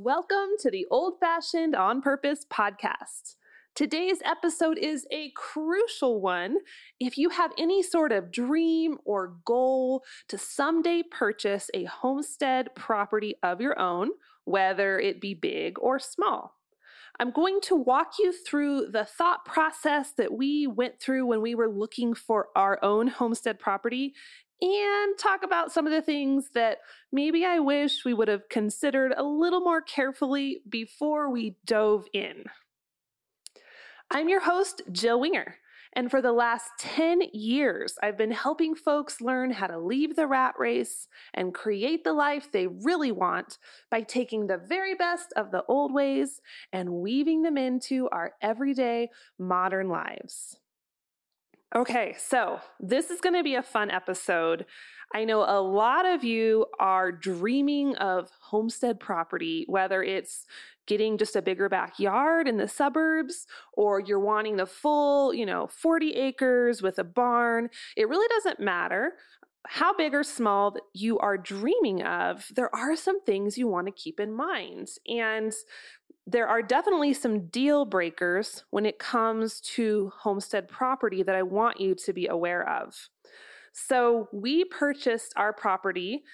Welcome to the Old Fashioned On Purpose podcast. Today's episode is a crucial one if you have any sort of dream or goal to someday purchase a homestead property of your own, whether it be big or small. I'm going to walk you through the thought process that we went through when we were looking for our own homestead property and talk about some of the things that maybe I wish we would have considered a little more carefully before we dove in. I'm your host, Jill Winger. And for the last 10 years, I've been helping folks learn how to leave the rat race and create the life they really want by taking the very best of the old ways and weaving them into our everyday modern lives. Okay, so this is going to be a fun episode. I know a lot of you are dreaming of homestead property, whether it's getting just a bigger backyard in the suburbs or you're wanting the full, you know, 40 acres with a barn. It really doesn't matter how big or small you are dreaming of, there are some things you want to keep in mind. And there are definitely some deal breakers when it comes to homestead property that I want you to be aware of. So, we purchased our property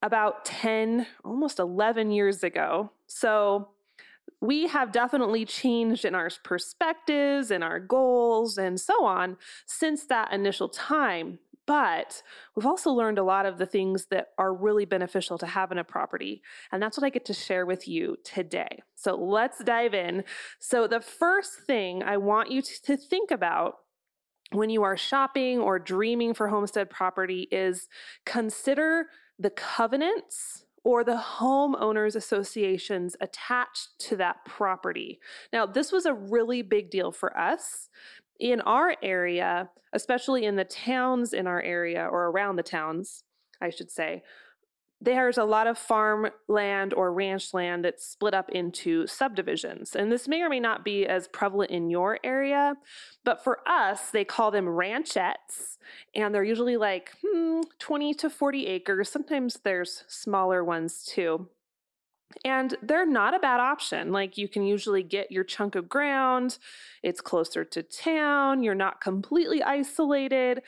about 10, almost 11 years ago. So, we have definitely changed in our perspectives and our goals and so on since that initial time. But we've also learned a lot of the things that are really beneficial to have in a property. And that's what I get to share with you today. So let's dive in. So, the first thing I want you to think about when you are shopping or dreaming for homestead property is consider the covenants or the homeowners associations attached to that property. Now, this was a really big deal for us in our area, especially in the towns in our area or around the towns, I should say, there's a lot of farm land or ranch land that's split up into subdivisions. And this may or may not be as prevalent in your area, but for us, they call them ranchettes. And they're usually like hmm, 20 to 40 acres. Sometimes there's smaller ones too. And they're not a bad option. Like you can usually get your chunk of ground, it's closer to town, you're not completely isolated.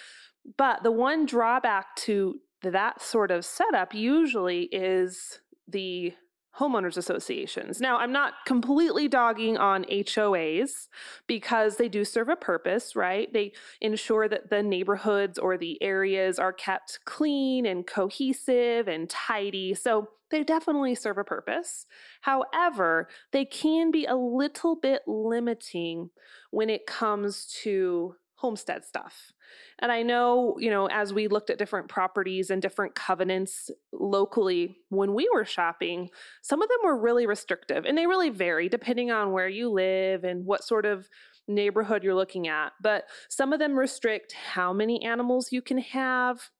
But the one drawback to that sort of setup usually is the homeowners associations. Now, I'm not completely dogging on HOAs because they do serve a purpose, right? They ensure that the neighborhoods or the areas are kept clean and cohesive and tidy. So they definitely serve a purpose. However, they can be a little bit limiting when it comes to homestead stuff. And I know, you know, as we looked at different properties and different covenants locally when we were shopping, some of them were really restrictive and they really vary depending on where you live and what sort of neighborhood you're looking at. But some of them restrict how many animals you can have,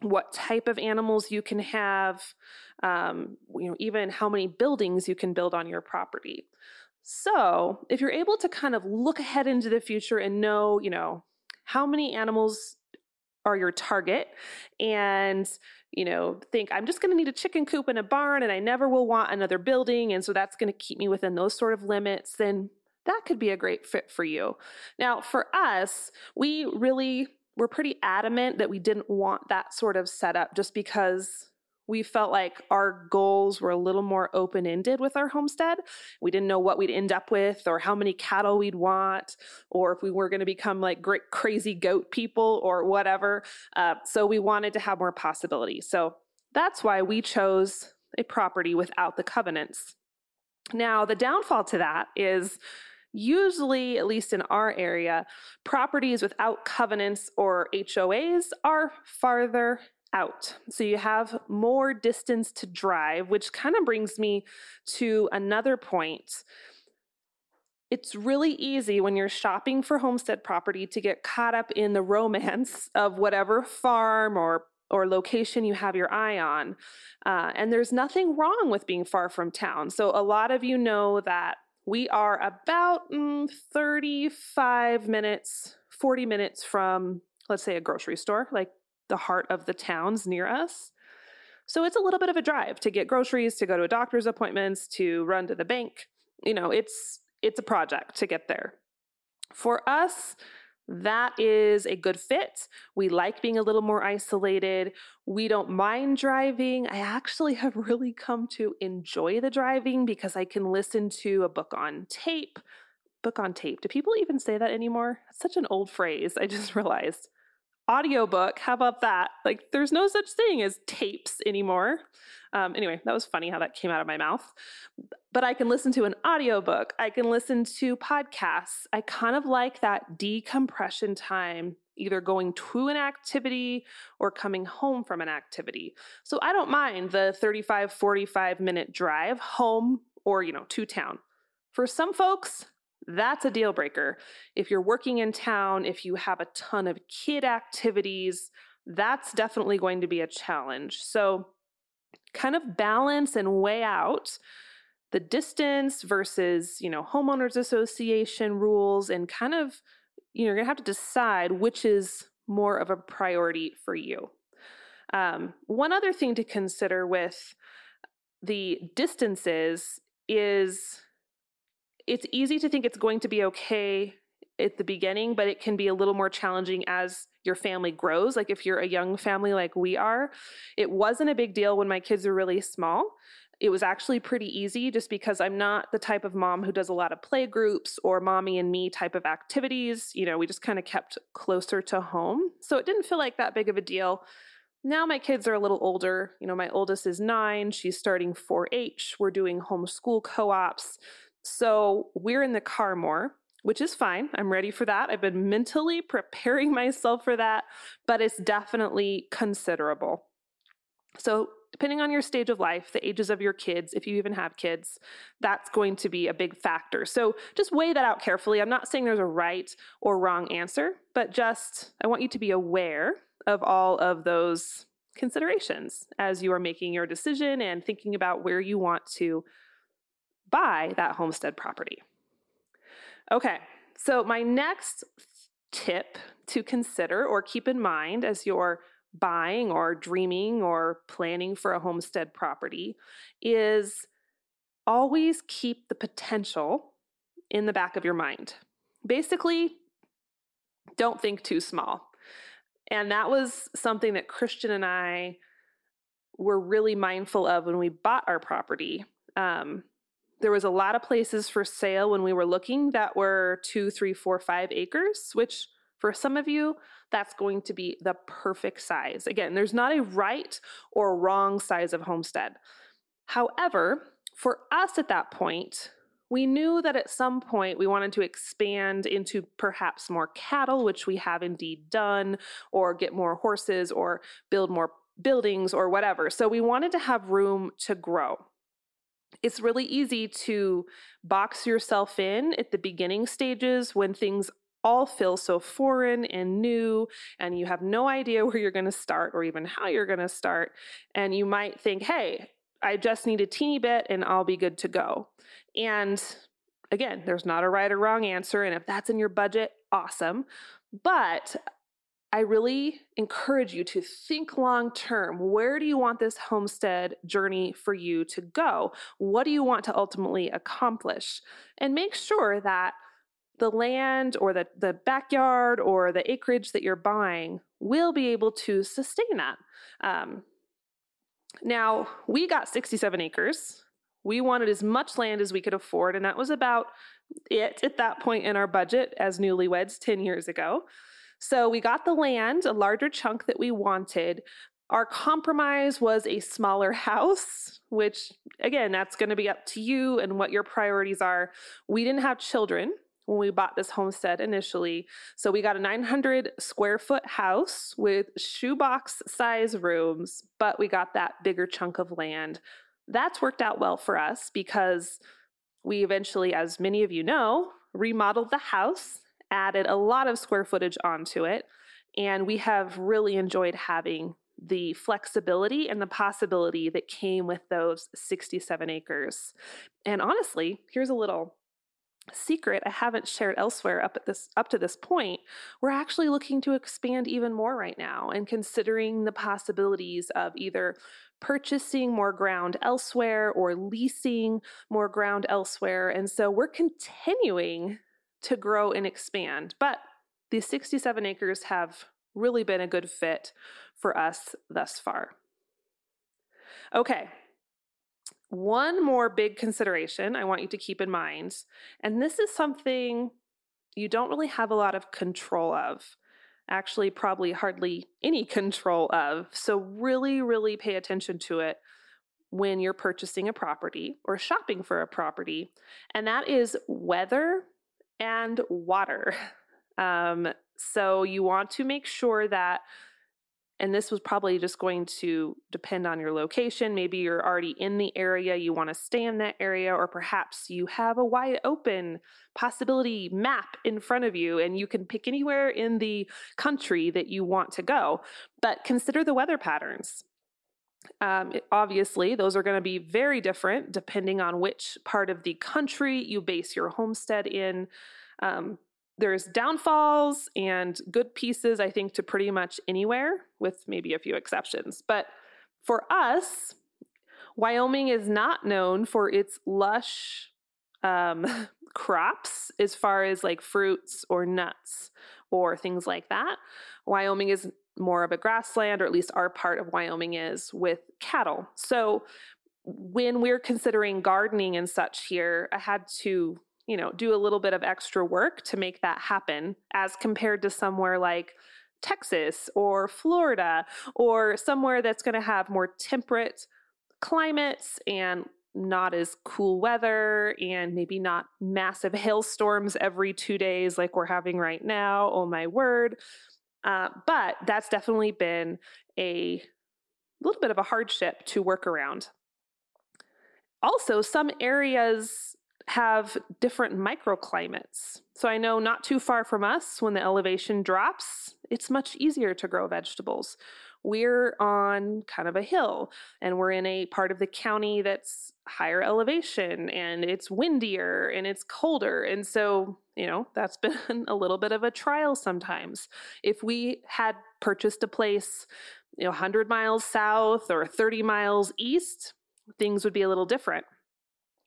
what type of animals you can have, um, you know, even how many buildings you can build on your property. So, if you're able to kind of look ahead into the future and know, you know, how many animals are your target? And you know think i'm just going to need a chicken coop and a barn and i never will want another building and so that's going to keep me within those sort of limits then that could be a great fit for you. Now for us we really were pretty adamant that we didn't want that sort of setup just because we felt like our goals were a little more open ended with our homestead. We didn't know what we'd end up with or how many cattle we'd want or if we were going to become like great crazy goat people or whatever. Uh, so we wanted to have more possibility. So that's why we chose a property without the covenants. Now, the downfall to that is usually, at least in our area, properties without covenants or HOAs are farther out. So you have more distance to drive, which kind of brings me to another point. It's really easy when you're shopping for homestead property to get caught up in the romance of whatever farm or or location you have your eye on. Uh, and there's nothing wrong with being far from town. So, a lot of you know that we are about mm, 35 minutes, 40 minutes from, let's say, a grocery store, like the heart of the towns near us. So it's a little bit of a drive to get groceries, to go to a doctor's appointments, to run to the bank. You know, it's it's a project to get there. For us, that is a good fit. We like being a little more isolated. We don't mind driving. I actually have really come to enjoy the driving because I can listen to a book on tape. Book on tape. Do people even say that anymore? It's such an old phrase. I just realized audiobook. How about that? Like, there's no such thing as tapes anymore. Um, anyway, that was funny how that came out of my mouth. But I can listen to an audiobook. I can listen to podcasts. I kind of like that decompression time, either going to an activity or coming home from an activity. So I don't mind the 35, 45 minute drive home or, you know, to town. For some folks, that's a deal breaker. If you're working in town, if you have a ton of kid activities, that's definitely going to be a challenge. So, kind of balance and weigh out the distance versus, you know, homeowners association rules and kind of you know, you're going to have to decide which is more of a priority for you. Um, one other thing to consider with the distances is it's easy to think it's going to be okay at the beginning, but it can be a little more challenging as your family grows. Like if you're a young family like we are, it wasn't a big deal when my kids were really small. It was actually pretty easy just because I'm not the type of mom who does a lot of play groups or mommy and me type of activities. You know, we just kind of kept closer to home. So it didn't feel like that big of a deal. Now my kids are a little older. You know, my oldest is nine, she's starting 4 H. We're doing homeschool co ops. So we're in the car more, which is fine. I'm ready for that. I've been mentally preparing myself for that, but it's definitely considerable. So, depending on your stage of life, the ages of your kids, if you even have kids, that's going to be a big factor. So, just weigh that out carefully. I'm not saying there's a right or wrong answer, but just I want you to be aware of all of those considerations as you are making your decision and thinking about where you want to buy that homestead property. Okay, so my next tip to consider or keep in mind as you're buying or dreaming or planning for a homestead property is always keep the potential in the back of your mind. Basically, don't think too small. And that was something that Christian and I were really mindful of when we bought our property. Um, there was a lot of places for sale when we were looking that were two, three, four, five acres, which for some of you, that's going to be the perfect size. Again, there's not a right or wrong size of homestead. However, for us at that point, we knew that at some point we wanted to expand into perhaps more cattle, which we have indeed done, or get more horses, or build more buildings, or whatever. So we wanted to have room to grow it's really easy to box yourself in at the beginning stages when things all feel so foreign and new, and you have no idea where you're going to start or even how you're going to start. And you might think, hey, I just need a teeny bit and I'll be good to go. And again, there's not a right or wrong answer. And if that's in your budget, awesome. But I really encourage you to think long term. Where do you want this homestead journey for you to go? What do you want to ultimately accomplish? And make sure that the land or the, the backyard or the acreage that you're buying will be able to sustain that. Um, now, we got 67 acres. We wanted as much land as we could afford, and that was about it at that point in our budget as newlyweds 10 years ago. So we got the land, a larger chunk that we wanted. Our compromise was a smaller house, which again, that's going to be up to you and what your priorities are. We didn't have children when we bought this homestead initially. So we got a 900 square foot house with shoebox size rooms, but we got that bigger chunk of land. That's worked out well for us because we eventually, as many of you know, remodeled the house added a lot of square footage onto it. And we have really enjoyed having the flexibility and the possibility that came with those 67 acres. And honestly, here's a little secret I haven't shared elsewhere up at this up to this point. We're actually looking to expand even more right now and considering the possibilities of either purchasing more ground elsewhere or leasing more ground elsewhere. And so we're continuing to grow and expand. But these 67 acres have really been a good fit for us thus far. Okay, one more big consideration I want you to keep in mind, and this is something you don't really have a lot of control of. Actually, probably hardly any control of. So, really, really pay attention to it when you're purchasing a property or shopping for a property, and that is weather and water. Um, so, you want to make sure that and this was probably just going to depend on your location. Maybe you're already in the area, you want to stay in that area, or perhaps you have a wide open possibility map in front of you and you can pick anywhere in the country that you want to go. But consider the weather patterns. Um, obviously, those are going to be very different depending on which part of the country you base your homestead in. Um, there's downfalls and good pieces, I think, to pretty much anywhere, with maybe a few exceptions. But for us, Wyoming is not known for its lush um, crops as far as like fruits or nuts or things like that. Wyoming is more of a grassland, or at least our part of Wyoming is with cattle. So when we're considering gardening and such here, I had to you know, do a little bit of extra work to make that happen as compared to somewhere like Texas or Florida or somewhere that's going to have more temperate climates and not as cool weather and maybe not massive hailstorms every two days like we're having right now. Oh my word. Uh, but that's definitely been a little bit of a hardship to work around. Also, some areas have different microclimates. So I know not too far from us, when the elevation drops, it's much easier to grow vegetables. We're on kind of a hill and we're in a part of the county that's higher elevation and it's windier and it's colder. And so, you know, that's been a little bit of a trial sometimes. If we had purchased a place, you know, 100 miles south or 30 miles east, things would be a little different.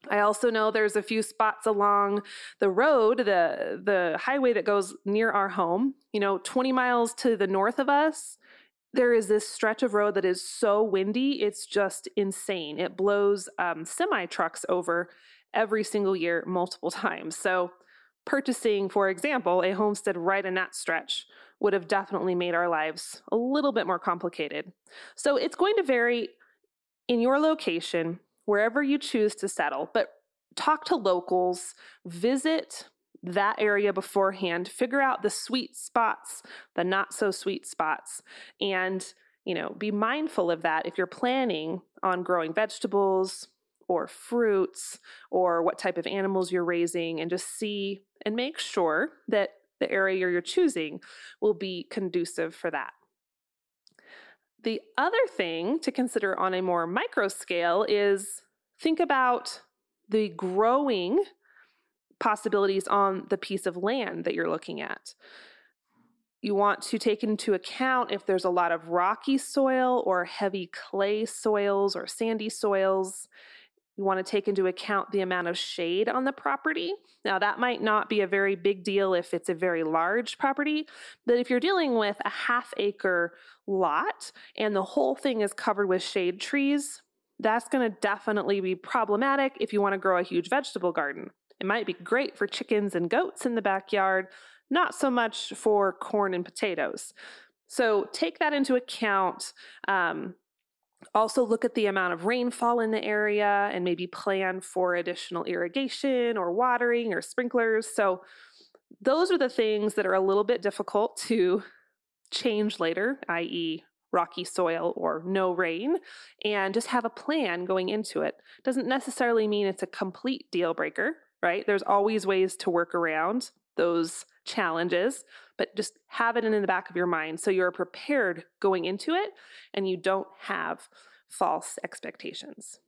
I also know there's a few spots along the road, the the highway that goes near our home, you know, 20 miles to the north of us. There is this stretch of road that is so windy, it's just insane. It blows um, semi trucks over every single year, multiple times. So, purchasing, for example, a homestead right in that stretch would have definitely made our lives a little bit more complicated. So, it's going to vary in your location wherever you choose to settle, but talk to locals, visit that area beforehand, figure out the sweet spots, the not so sweet spots, and you know, be mindful of that if you're planning on growing vegetables or fruits or what type of animals you're raising and just see and make sure that the area you're choosing will be conducive for that. The other thing to consider on a more micro scale is think about the growing possibilities on the piece of land that you're looking at. You want to take into account if there's a lot of rocky soil or heavy clay soils or sandy soils. You want to take into account the amount of shade on the property. Now, that might not be a very big deal if it's a very large property, but if you're dealing with a half acre lot and the whole thing is covered with shade trees, that's going to definitely be problematic if you want to grow a huge vegetable garden. It might be great for chickens and goats in the backyard, not so much for corn and potatoes. So take that into account. Um, also, look at the amount of rainfall in the area and maybe plan for additional irrigation or watering or sprinklers. So, those are the things that are a little bit difficult to change later, i.e., rocky soil or no rain, and just have a plan going into it. Doesn't necessarily mean it's a complete deal breaker, right? There's always ways to work around those challenges, but just have it in the back of your mind so you're prepared going into it and you don't have false expectations.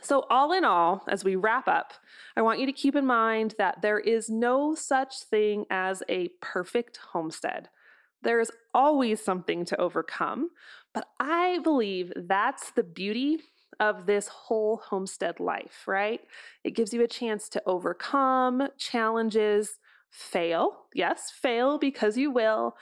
So, all in all, as we wrap up, I want you to keep in mind that there is no such thing as a perfect homestead. There's always something to overcome, but I believe that's the beauty of this whole homestead life, right? It gives you a chance to overcome challenges, fail. Yes, fail because you will.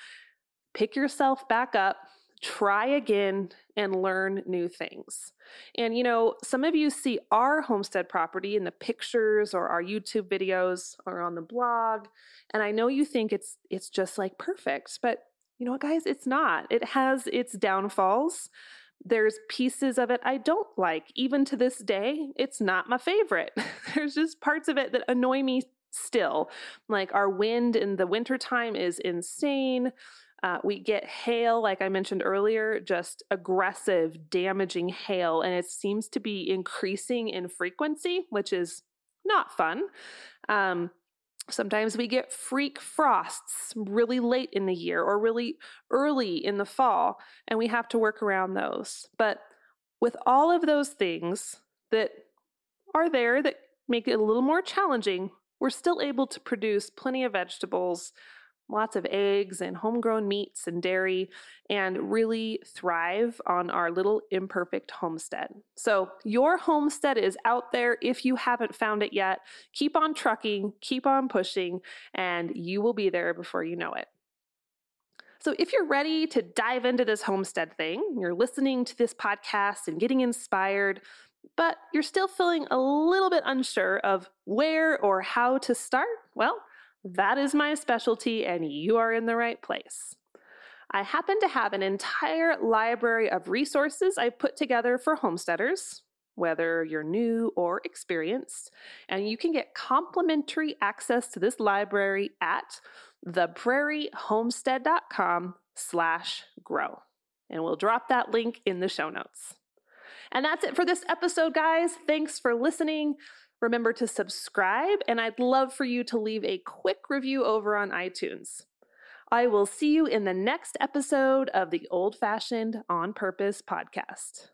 Pick yourself back up, try again, and learn new things. And you know, some of you see our homestead property in the pictures or our YouTube videos or on the blog, and I know you think it's it's just like perfect, but you know what guys, it's not. It has its downfalls. There's pieces of it I don't like. Even to this day, it's not my favorite. There's just parts of it that annoy me still. Like our wind in the wintertime is insane. Uh, we get hail, like I mentioned earlier, just aggressive, damaging hail, and it seems to be increasing in frequency, which is not fun. Um, sometimes we get freak frosts really late in the year or really early in the fall, and we have to work around those. But with all of those things that are there that make it a little more challenging, we're still able to produce plenty of vegetables lots of eggs and homegrown meats and dairy, and really thrive on our little imperfect homestead. So, your homestead is out there if you haven't found it yet. Keep on trucking, keep on pushing, and you will be there before you know it. So, if you're ready to dive into this homestead thing, you're listening to this podcast and getting inspired, but you're still feeling a little bit unsure of where or how to start, well, that is my specialty, and you are in the right place. I happen to have an entire library of resources I've put together for homesteaders, whether you're new or experienced, and you can get complimentary access to this library at theprairiehomestead.com slash grow. And we'll drop that link in the show notes. And that's it for this episode, guys. Thanks for listening. Remember to subscribe, and I'd love for you to leave a quick review over on iTunes. I will see you in the next episode of the Old Fashioned on Purpose podcast.